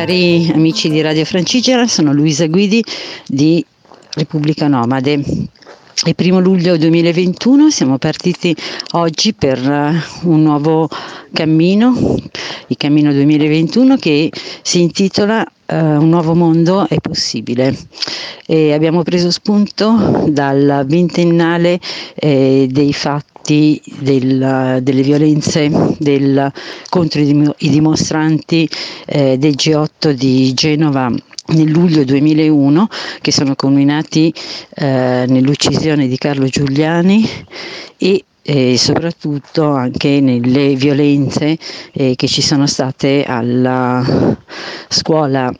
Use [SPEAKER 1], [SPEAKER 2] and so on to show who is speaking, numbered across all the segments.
[SPEAKER 1] Cari amici di Radio Francigena, sono Luisa Guidi di Repubblica Nomade. È primo luglio 2021, siamo partiti oggi per eh, un nuovo cammino, il cammino 2021 che si intitola uh, Un nuovo mondo è possibile. E abbiamo preso spunto dal ventennale eh, dei fatti del, delle violenze del, contro i, dimostranti eh, del G8 di Genova nel luglio 2001 che sono culminati eh, nell'uccisione di Carlo Giuliani e e soprattutto anche nelle violenze eh, che ci sono state alla scuola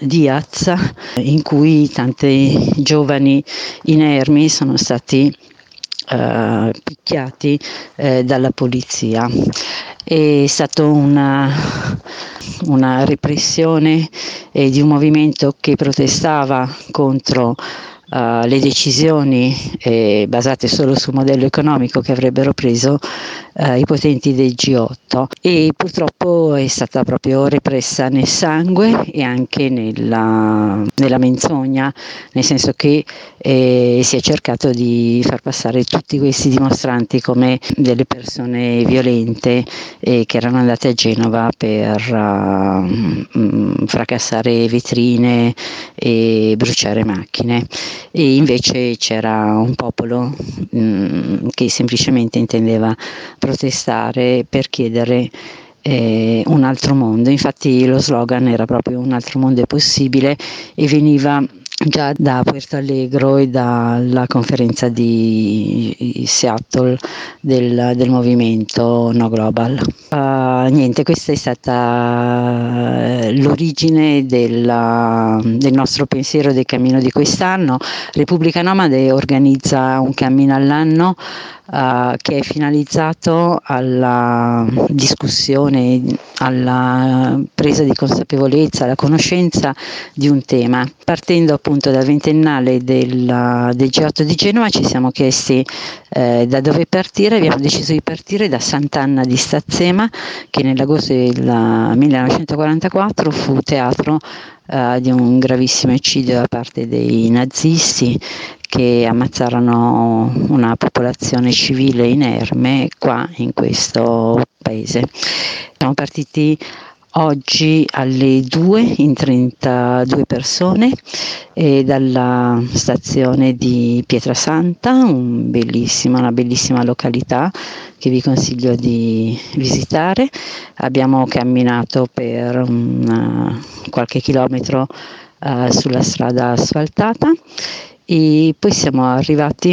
[SPEAKER 1] di Azza in cui tanti giovani inermi sono stati eh, picchiati eh, dalla polizia. È stata una, una repressione eh, di un movimento che protestava contro uh, le decisioni eh, basate solo sul modello economico che avrebbero preso uh, i potenti del G8 e purtroppo è stata proprio repressa nel sangue e anche nella, nella menzogna, nel senso che eh, si è cercato di far passare tutti questi dimostranti come delle persone violente eh, che erano andate a Genova per uh, fracassare vetrine e bruciare macchine e invece c'era un popolo mh, mm, che semplicemente intendeva protestare per chiedere eh, un altro mondo. Infatti lo slogan era proprio un altro mondo è possibile e veniva già da Puerto Allegro e dalla conferenza di Seattle del, del movimento No Global. Uh, niente, questa è stata eh, l'origine della, del nostro pensiero del cammino di quest'anno. Repubblica Nomade organizza un cammino all'anno uh, che è finalizzato alla discussione, alla presa di consapevolezza, alla conoscenza di un tema. Partendo appunto dal ventennale del, del G8 di Genova ci siamo chiesti eh, da dove partire, abbiamo deciso di partire da Sant'Anna di Stazzema che nell'agosto del 1944 fu teatro Uh, di un gravissimo eccidio da parte dei nazisti che ammazzarono una popolazione civile inerme qua in questo paese. Siamo partiti oggi alle 2 in 32 persone eh, dalla stazione di Pietrasanta, un una bellissima località che vi consiglio di visitare. Abbiamo camminato per una, qualche chilometro uh, sulla strada asfaltata e poi siamo arrivati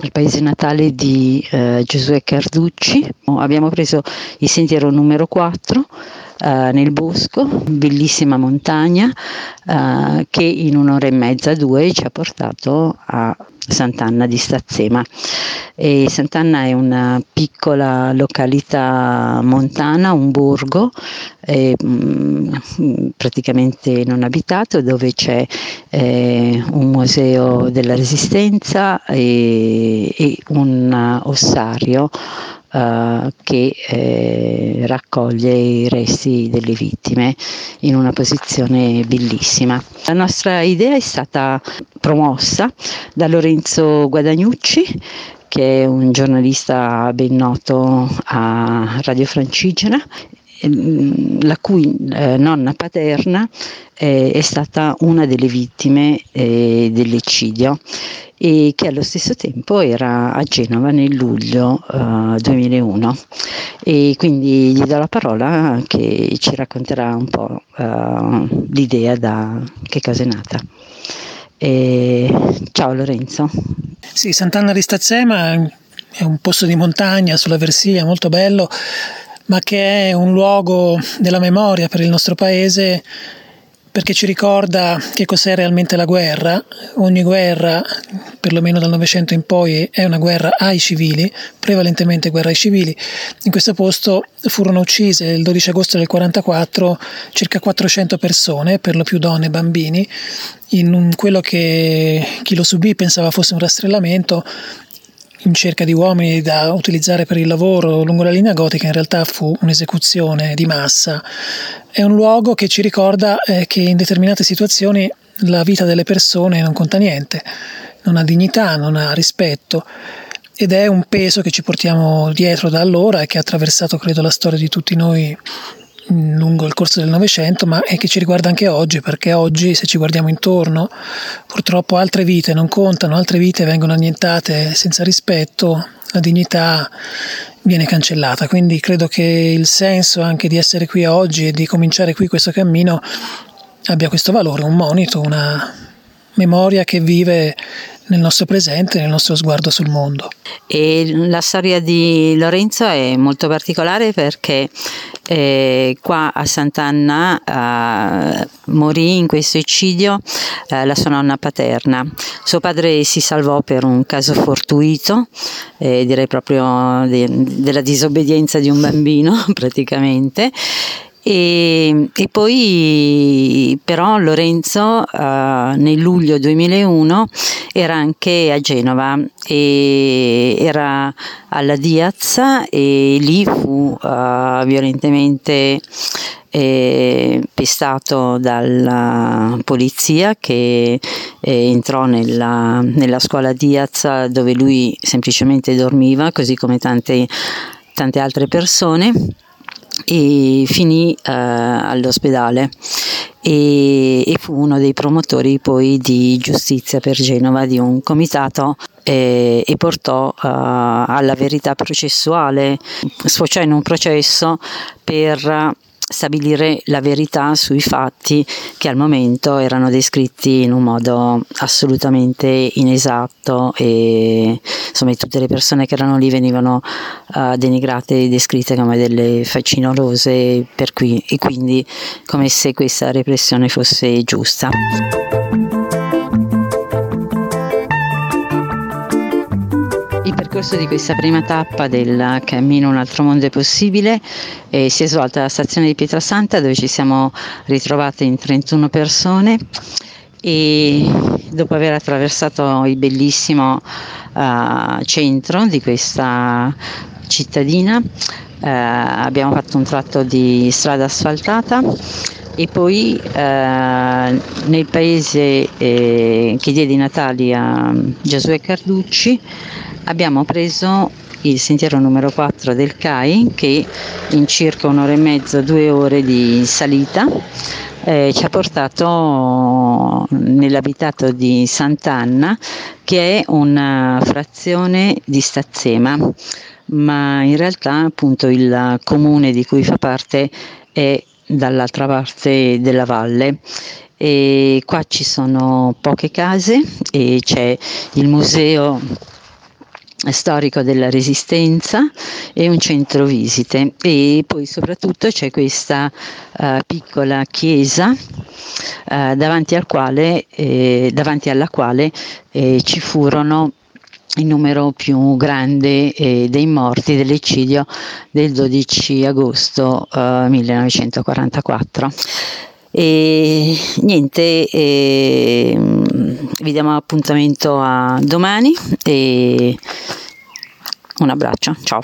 [SPEAKER 1] al paese natale di eh, Giosuè Carducci. Abbiamo preso il sentiero numero 4 eh, nel bosco, bellissima montagna eh, che in un'ora e mezza, due ci ha portato a Sant'Anna di Stazzema. E Sant'Anna è una piccola località montana, un borgo eh, praticamente non abitato dove c'è eh, un museo della resistenza e, e un ossario Uh, che eh, raccoglie i resti delle vittime in una posizione bellissima. La nostra idea è stata promossa da Lorenzo Guadagnucci che è un giornalista ben noto a Radio Francigena Ehm, la cui eh, nonna paterna eh, è stata una delle vittime eh, dell'eccidio e che allo stesso tempo era a Genova nel luglio 2001 eh, e quindi gli do la parola che ci racconterà un po' eh, l'idea da che cosa è nata. E, ciao Lorenzo.
[SPEAKER 2] Sì, Sant'Anna di Stazzema è un posto di montagna sulla Versilia molto bello ma che è un luogo della memoria per il nostro paese perché ci ricorda che cos'è realmente la guerra. Ogni guerra, perlomeno dal Novecento in poi, è una guerra ai civili, prevalentemente guerra ai civili. In questo posto furono uccise il 12 agosto del 1944 circa 400 persone, per lo più donne e bambini, in quello che chi lo subì pensava fosse un rastrellamento in cerca di uomini da utilizzare per il lavoro lungo la linea gotica in realtà fu un'esecuzione di massa. È un luogo che ci ricorda eh, che in determinate situazioni la vita delle persone non conta niente, non ha dignità, non ha rispetto ed è un peso che ci portiamo dietro da allora e che ha attraversato credo la storia di tutti noi lungo il corso del Novecento, ma è che ci riguarda anche oggi, perché oggi se ci guardiamo intorno, purtroppo altre vite non contano, altre vite vengono annientate senza rispetto, la dignità viene cancellata. Quindi credo che il senso anche di essere qui oggi e di cominciare qui questo cammino abbia questo valore, un monito, una memoria che vive nel nostro presente, nel nostro sguardo sul mondo.
[SPEAKER 1] E la storia di Lorenzo è molto particolare perché eh, qua a Sant'Anna eh, morì in questo eccidio eh, la sua nonna paterna. Suo padre si salvò per un caso fortuito, eh, direi proprio de- della disobbedienza di un bambino praticamente e, e, poi però Lorenzo uh, nel luglio 2001 era anche a Genova e era alla Diaz e lì fu uh, violentemente eh, pestato dalla polizia che eh, entrò nella, nella, scuola Diaz dove lui semplicemente dormiva così come tante, tante altre persone e finì eh, all'ospedale. E, e, fu uno dei promotori poi di giustizia per Genova di un comitato eh, e portò eh, alla verità processuale, sfociò in un processo per stabilire la verità sui fatti che al momento erano descritti in un modo assolutamente inesatto e insomma tutte le persone che erano lì venivano uh, denigrate e descritte come delle facinolose per cui, e quindi come se questa repressione fosse giusta. Percorso di questa prima tappa del cammino Un altro mondo è possibile eh, si è svolta alla stazione di Pietrasanta dove ci siamo ritrovate in 31 persone e dopo aver attraversato il bellissimo uh, centro di questa cittadina uh, abbiamo fatto un tratto di strada asfaltata e poi eh, nel paese eh, che diede i natali a Giosuè Carducci abbiamo preso il sentiero numero 4 del CAI che in circa un'ora e mezzo, due ore di salita eh, ci ha portato nell'abitato di Sant'Anna che è una frazione di Stazzema. Ma in realtà appunto il comune di cui fa parte è dall'altra parte della valle. E qua ci sono poche case e c'è il museo storico della resistenza e un centro visite e poi soprattutto c'è questa uh, piccola chiesa uh, davanti, al quale, eh, davanti, alla quale eh, ci furono il numero più grande eh, dei morti dell'eccidio del 12 agosto eh, 1944. E niente, eh, vi diamo appuntamento a domani e un abbraccio, ciao.